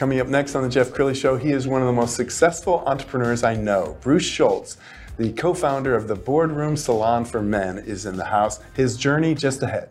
Coming up next on the Jeff Crilley Show, he is one of the most successful entrepreneurs I know. Bruce Schultz, the co-founder of the Boardroom Salon for Men, is in the house. His journey just ahead.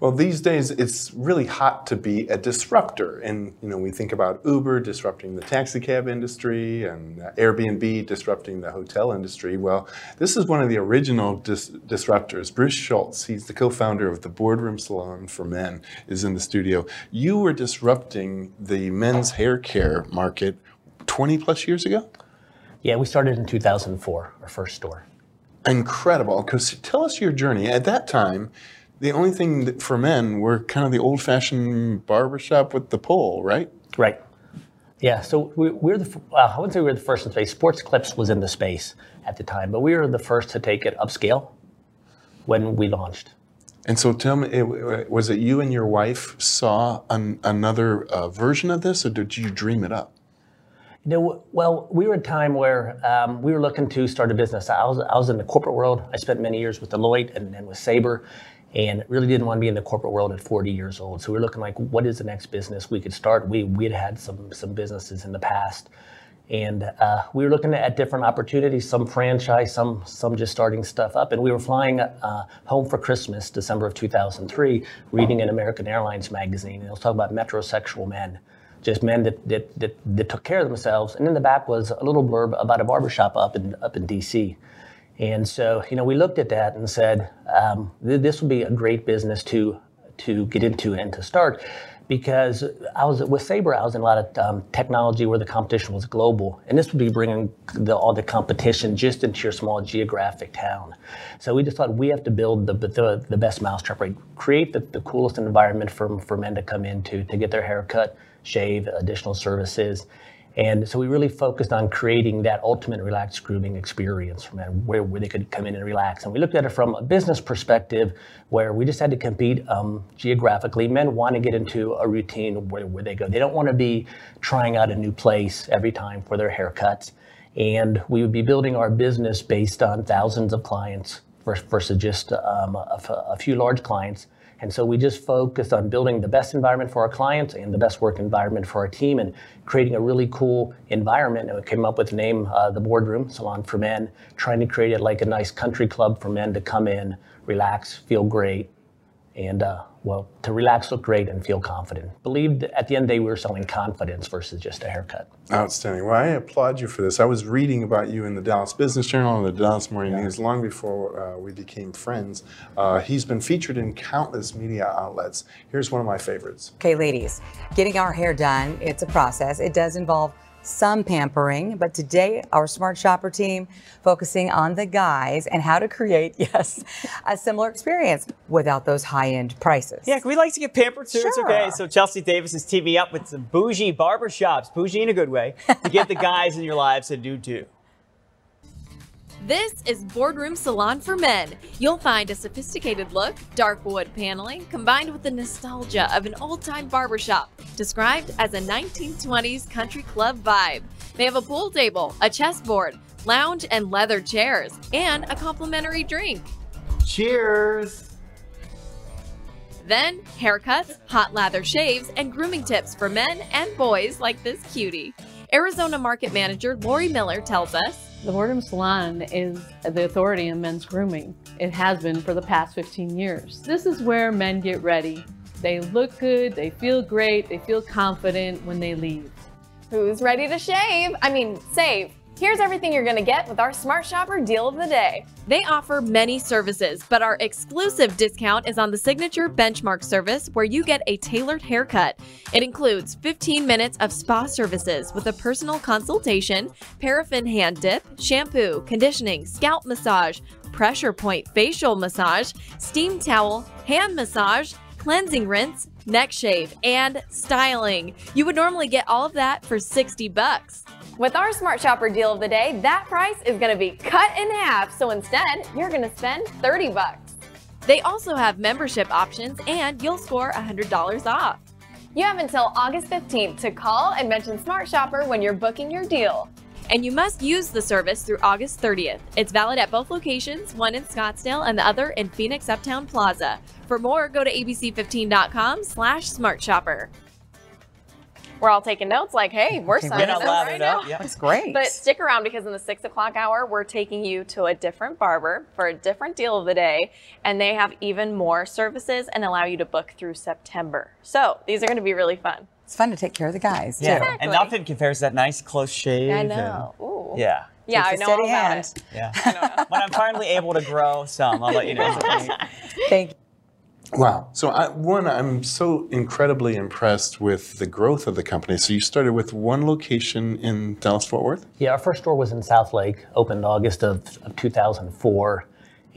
Well, these days it's really hot to be a disruptor, and you know we think about Uber disrupting the taxi cab industry and Airbnb disrupting the hotel industry. Well, this is one of the original dis- disruptors, Bruce Schultz. He's the co-founder of the Boardroom Salon for Men. Is in the studio. You were disrupting the men's hair care market 20 plus years ago. Yeah, we started in 2004, our first store. Incredible. Because tell us your journey. At that time, the only thing that for men were kind of the old-fashioned barbershop with the pole, right? Right. Yeah, so we, we're the, well, I wouldn't say we were the first in space. Sports Clips was in the space at the time, but we were the first to take it upscale when we launched. And so tell me, it, was it you and your wife saw an, another uh, version of this, or did you dream it up? You know, well, we were at a time where um, we were looking to start a business. I was, I was in the corporate world. I spent many years with Deloitte and then with Sabre and really didn't want to be in the corporate world at 40 years old. So we were looking like, what is the next business we could start? We we'd had some some businesses in the past, and uh, we were looking at different opportunities. Some franchise, some some just starting stuff up. And we were flying uh, home for Christmas, December of 2003, reading an American Airlines magazine, and it was talking about metrosexual men. Just men that, that, that, that took care of themselves. And in the back was a little blurb about a barbershop up in, up in DC. And so, you know, we looked at that and said, um, th- this would be a great business to to get into and to start, because I was with Sabre, I was in a lot of um, technology where the competition was global, and this would be bringing the, all the competition just into your small geographic town. So we just thought we have to build the the, the best mousetrap, right? Create the, the coolest environment for for men to come into to get their hair cut, shave, additional services and so we really focused on creating that ultimate relaxed grooming experience men where, where they could come in and relax. And we looked at it from a business perspective where we just had to compete um, geographically. Men want to get into a routine where, where they go. They don't want to be trying out a new place every time for their haircuts. And we would be building our business based on thousands of clients versus just um, a, a few large clients and so we just focused on building the best environment for our clients and the best work environment for our team and creating a really cool environment. And we came up with the name, uh, the Boardroom Salon for Men, trying to create it like a nice country club for men to come in, relax, feel great, and uh, well, to relax, look great, and feel confident. Believed at the end of the day we were selling confidence versus just a haircut. Outstanding. Well, I applaud you for this. I was reading about you in the Dallas Business Journal and the Dallas Morning yeah. News long before uh, we became friends. Uh, he's been featured in countless media outlets. Here's one of my favorites. Okay, ladies, getting our hair done, it's a process. It does involve some pampering, but today our Smart Shopper team focusing on the guys and how to create, yes, a similar experience without those high-end prices. Yeah, we like to get pampered too. Sure. It's okay. So Chelsea Davis is teaming up with some bougie barbershops, bougie in a good way, to get the guys in your lives to do too. This is Boardroom Salon for Men. You'll find a sophisticated look, dark wood paneling, combined with the nostalgia of an old-time barbershop, described as a 1920s country club vibe. They have a pool table, a chessboard, lounge and leather chairs, and a complimentary drink. Cheers! Then, haircuts, hot lather shaves, and grooming tips for men and boys like this cutie. Arizona market manager Lori Miller tells us The Boardroom Salon is the authority in men's grooming. It has been for the past 15 years. This is where men get ready. They look good, they feel great, they feel confident when they leave. Who's ready to shave? I mean, save. Here's everything you're going to get with our Smart Shopper deal of the day. They offer many services, but our exclusive discount is on the Signature Benchmark service where you get a tailored haircut. It includes 15 minutes of spa services with a personal consultation, paraffin hand dip, shampoo, conditioning, scalp massage, pressure point facial massage, steam towel, hand massage, cleansing rinse, neck shave, and styling. You would normally get all of that for 60 bucks. With our Smart Shopper deal of the day, that price is going to be cut in half, so instead, you're going to spend 30 bucks. They also have membership options and you'll score $100 off. You have until August 15th to call and mention Smart Shopper when you're booking your deal. And you must use the service through August 30th. It's valid at both locations, one in Scottsdale and the other in Phoenix Uptown Plaza. For more, go to abc15.com slash smartshopper. We're all taking notes like, hey, we're Okay, signing we're up not right it up, now. yeah. That's great. But stick around because in the six o'clock hour, we're taking you to a different barber for a different deal of the day. And they have even more services and allow you to book through September. So these are going to be really fun. it's fun to take care of the guys, too. Yeah, Exactly. and nothing compares to that nice close shave. I and- know. Ooh. yeah. Yeah, I Takes a know all steady about hand. it. Yeah. when I'm finally able to grow some, I'll let you know. Thank you. Wow. So, I, one, I'm so incredibly impressed with the growth of the company. So, you started with one location in Dallas Fort Worth? Yeah, our first store was in Southlake, opened August of, of 2004,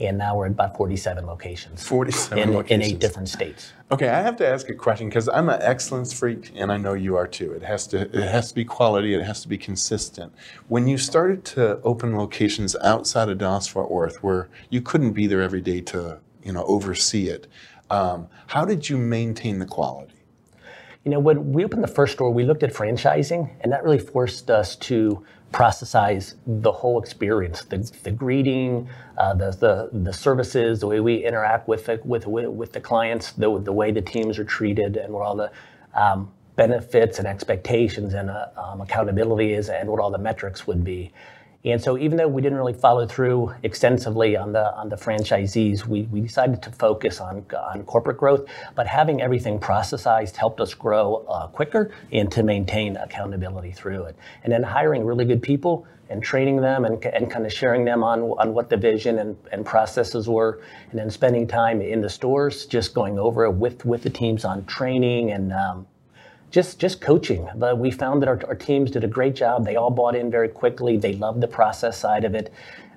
and now we're at about 47 locations. 47 in, in eight different states. Okay, I have to ask a question because I'm an excellence freak, and I know you are too. It has to it has to be quality. It has to be consistent. When you started to open locations outside of Dallas Fort Worth, where you couldn't be there every day to you know oversee it, um, how did you maintain the quality? You know, when we opened the first store, we looked at franchising, and that really forced us to processize the whole experience the, the greeting, uh, the, the, the services, the way we interact with the, with, with, the clients, the, the way the teams are treated, and what all the um, benefits and expectations and uh, um, accountability is, and what all the metrics would be. And so, even though we didn't really follow through extensively on the on the franchisees, we, we decided to focus on on corporate growth. But having everything processized helped us grow uh, quicker and to maintain accountability through it. And then hiring really good people and training them and, and kind of sharing them on on what the vision and, and processes were, and then spending time in the stores, just going over it with with the teams on training and. Um, just just coaching. But we found that our, our teams did a great job. They all bought in very quickly. They loved the process side of it.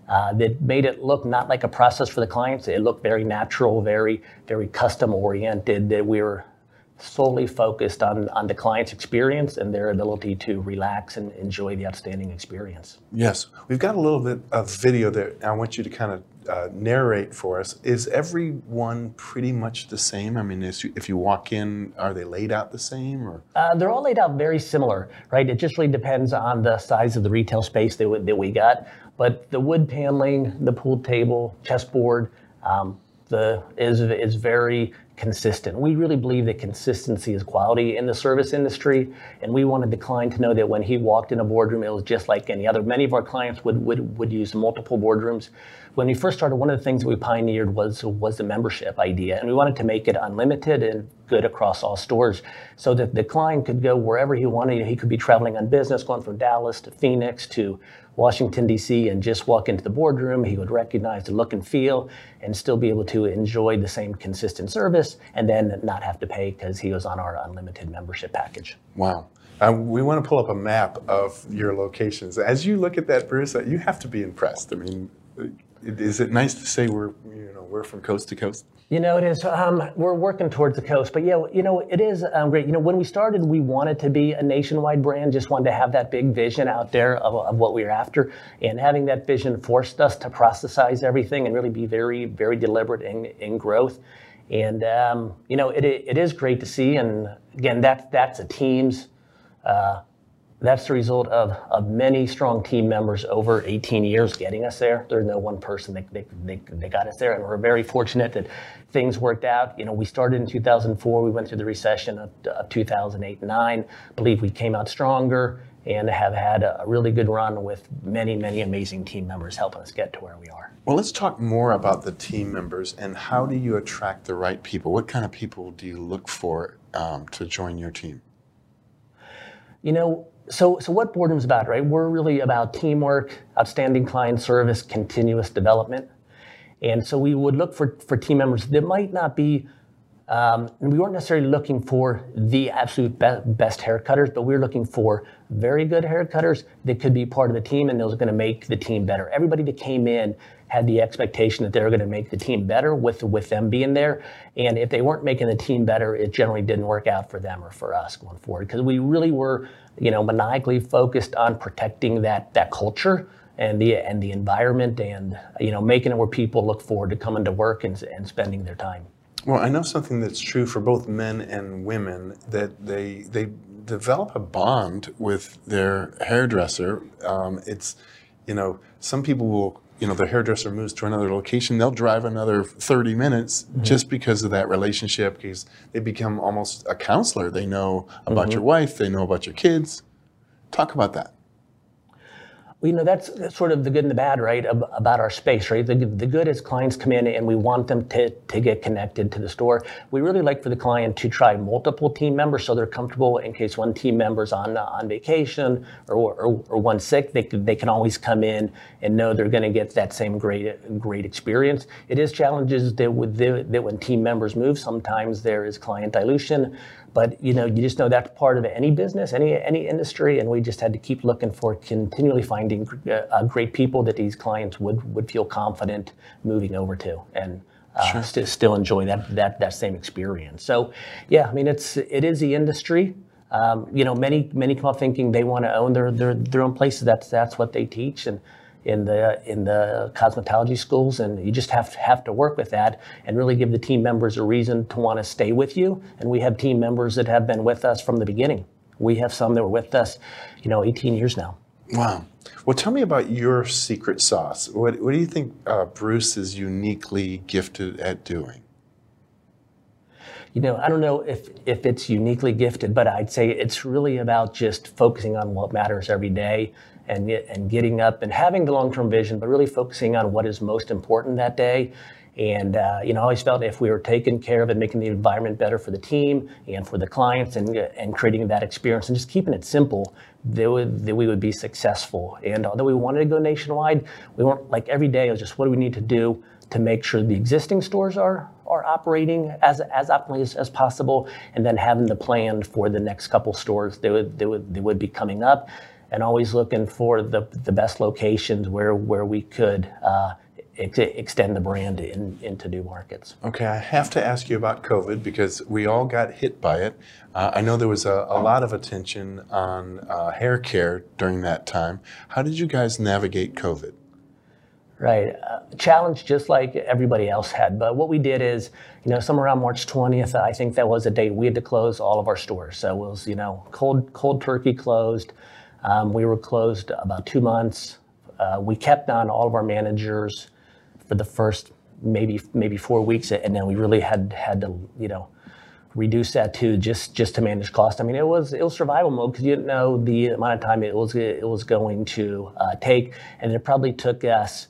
Uh, that made it look not like a process for the clients. It looked very natural, very very custom oriented. That we were solely focused on on the client's experience and their ability to relax and enjoy the outstanding experience. Yes, we've got a little bit of video there. I want you to kind of uh, narrate for us. Is everyone pretty much the same? I mean, you, if you walk in, are they laid out the same, or Uh, they're all laid out very similar, right? It just really depends on the size of the retail space that, we- that we got. But the wood paneling, the pool table, chessboard, um, the is is very consistent. We really believe that consistency is quality in the service industry, and we wanted the client to know that when he walked in a boardroom, it was just like any other. Many of our clients would would, would use multiple boardrooms. When we first started, one of the things that we pioneered was was the membership idea, and we wanted to make it unlimited and good across all stores, so that the client could go wherever he wanted. He could be traveling on business, going from Dallas to Phoenix to Washington D.C. and just walk into the boardroom. He would recognize the look and feel, and still be able to enjoy the same consistent service, and then not have to pay because he was on our unlimited membership package. wow? Uh, we want to pull up a map of your locations. As you look at that, Bruce, uh, you have to be impressed. I mean, is it nice to say we're you know we're from coast to coast? You know, it is. Um, we're working towards the coast, but yeah, you know, it is um, great. You know, when we started, we wanted to be a nationwide brand. Just wanted to have that big vision out there of, of what we were after, and having that vision forced us to processize everything and really be very, very deliberate in, in growth. And um, you know, it, it is great to see. And again, that's that's a team's. Uh, that's the result of, of many strong team members over 18 years getting us there. There's no one person that they, they, they got us there, and we're very fortunate that things worked out. You know, we started in 2004. We went through the recession of, of 2008 and 9. Believe we came out stronger and have had a really good run with many, many amazing team members helping us get to where we are. Well, let's talk more about the team members and how do you attract the right people? What kind of people do you look for um, to join your team? You know, so, so what Boardroom's about, right? We're really about teamwork, outstanding client service, continuous development. And so we would look for, for team members that might not be, um, we weren't necessarily looking for the absolute be- best haircutters, but we were looking for very good haircutters that could be part of the team and those are going to make the team better. Everybody that came in had the expectation that they were going to make the team better with with them being there. And if they weren't making the team better, it generally didn't work out for them or for us going forward because we really were, you know, maniacally focused on protecting that that culture and the and the environment and you know making it where people look forward to coming to work and, and spending their time. Well, I know something that's true for both men and women that they they develop a bond with their hairdresser. Um, it's you know some people will you know the hairdresser moves to another location they'll drive another 30 minutes mm-hmm. just because of that relationship because they become almost a counselor they know about mm-hmm. your wife they know about your kids talk about that well, you know, that's, that's, sort of the good and the bad, right, about our space, right? The, the good is clients come in and we want them to, to get connected to the store. We really like for the client to try multiple team members so they're comfortable in case one team member's on, uh, on vacation or, or, or one sick, they, they can always come in and know they're going to get that same great, great experience. It is challenges that, with the, that when team members move, sometimes there is client dilution. But you know, you just know that's part of any business, any any industry, and we just had to keep looking for continually finding uh, uh, great people that these clients would would feel confident moving over to, and uh, sure. st- still enjoy that that that same experience. So, yeah, I mean, it's it is the industry. Um, you know, many many come up thinking they want to own their, their their own places. That's that's what they teach, and in the in the cosmetology schools, and you just have to have to work with that and really give the team members a reason to want to stay with you. And we have team members that have been with us from the beginning. We have some that were with us, you know, 18 years now. Wow. Well, tell me about your secret sauce. What, what do you think uh, Bruce is uniquely gifted at doing? You know, I don't know if, if it's uniquely gifted, but I'd say it's really about just focusing on what matters every day and, and getting up and having the long term vision, but really focusing on what is most important that day. And uh, you know, I always felt if we were taking care of it, making the environment better for the team and for the clients, and and creating that experience, and just keeping it simple, they would that we would be successful. And although we wanted to go nationwide, we weren't like every day. It was just what do we need to do to make sure the existing stores are are operating as as optimally as, as possible, and then having the plan for the next couple stores that would they would they would be coming up and always looking for the, the best locations where, where we could uh, ex- extend the brand in, into new markets. Okay, I have to ask you about COVID because we all got hit by it. Uh, I know there was a, a, lot of attention on uh, hair care during that time. How did you guys navigate COVID? Right, uh, challenge just like everybody else had. But what we did is, you know, somewhere around March 20th, I think that was a date we had to close all of our stores. So it was, you know, cold cold turkey closed. Um, we were closed about two months. Uh, we kept on all of our managers for the first maybe maybe four weeks, and then we really had had to you know reduce that to just just to manage cost. I mean, it was it was survival mode because you didn't know the amount of time it was it was going to uh, take, and it probably took us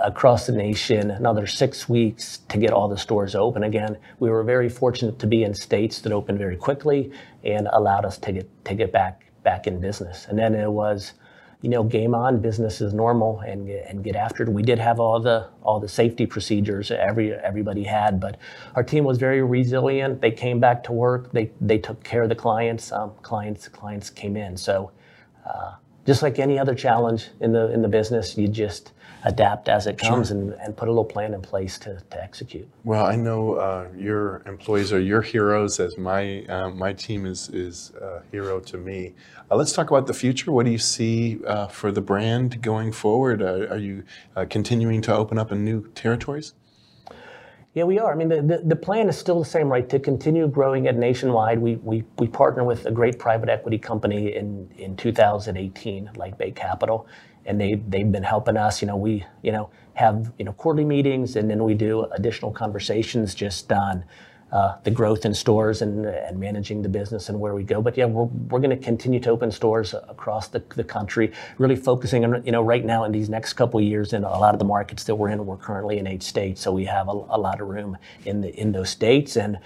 across the nation another six weeks to get all the stores open again. We were very fortunate to be in states that opened very quickly and allowed us to get to get back back in business. And then it was, you know, game on, business is normal, and and get after it. We did have all the all the safety procedures every everybody had, but our team was very resilient. They came back to work. They they took care of the clients. Um, clients clients came in. So. Uh, just like any other challenge in the in the business, you just adapt as it comes sure. and, and put a little plan in place to, to execute. Well, I know uh, your employees are your heroes, as my uh, my team is is a hero to me. Uh, let's talk about the future. What do you see uh, for the brand going forward? Uh, are you uh, continuing to open up in new territories? Yeah, we are. I mean, the, the, the, plan is still the same, right? To continue growing it nationwide, we, we, we partner with a great private equity company in, in 2018, like Bay Capital, and they they've been helping us. You know, we you know have you know quarterly meetings, and then we do additional conversations just on. Uh, the growth in stores and, and managing the business and where we go. But yeah, we're, we're going to continue to open stores across the, the country, really focusing on, you know, right now in these next couple of years in a lot of the markets that we're in, we're currently in eight states. So we have a, a lot of room in the, in those states and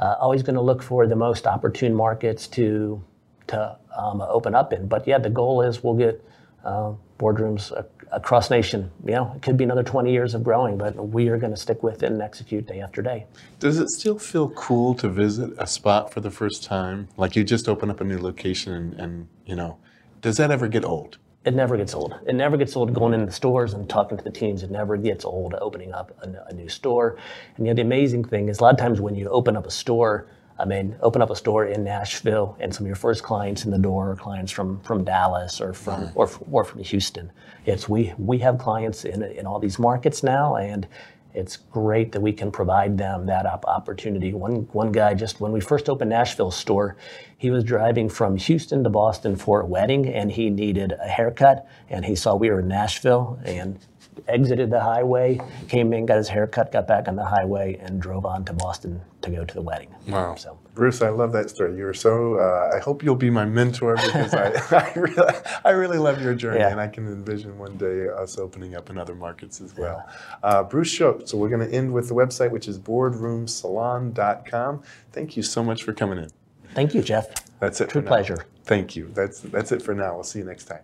uh, always going to look for the most opportune markets to to um, open up in. But yeah, the goal is we'll get uh, boardrooms ac- across nation. You know, it could be another 20 years of growing, but we are going to stick with it and execute day after day. Does it still feel cool to visit a spot for the first time? Like you just open up a new location and, and you know, does that ever get old? It never gets old. It never gets old going into the stores and talking to the teams. It never gets old opening up a new store. And you know, the amazing thing is a lot of times when you open up a store, I mean, open up a store in Nashville, and some of your first clients in the door are clients from from Dallas or from or, or from Houston. It's we we have clients in in all these markets now, and it's great that we can provide them that op- opportunity. One one guy just when we first opened Nashville store, he was driving from Houston to Boston for a wedding, and he needed a haircut, and he saw we were in Nashville, and exited the highway, came in, got his haircut, got back on the highway, and drove on to Boston to go to the wedding. Wow. So Bruce, I love that story. You were so, uh, I hope you'll be my mentor because I, I, really, I really love your journey Yeah. and I can envision one day us opening up in other markets as well. Uh, Bruce Shope, so we're going to end with the website, which is boardroomsalon.com. Thank you so much for coming in. thank you, Jeff. That's it True for now. pleasure. Thank you. That's, that's it for now. We'll see you next time.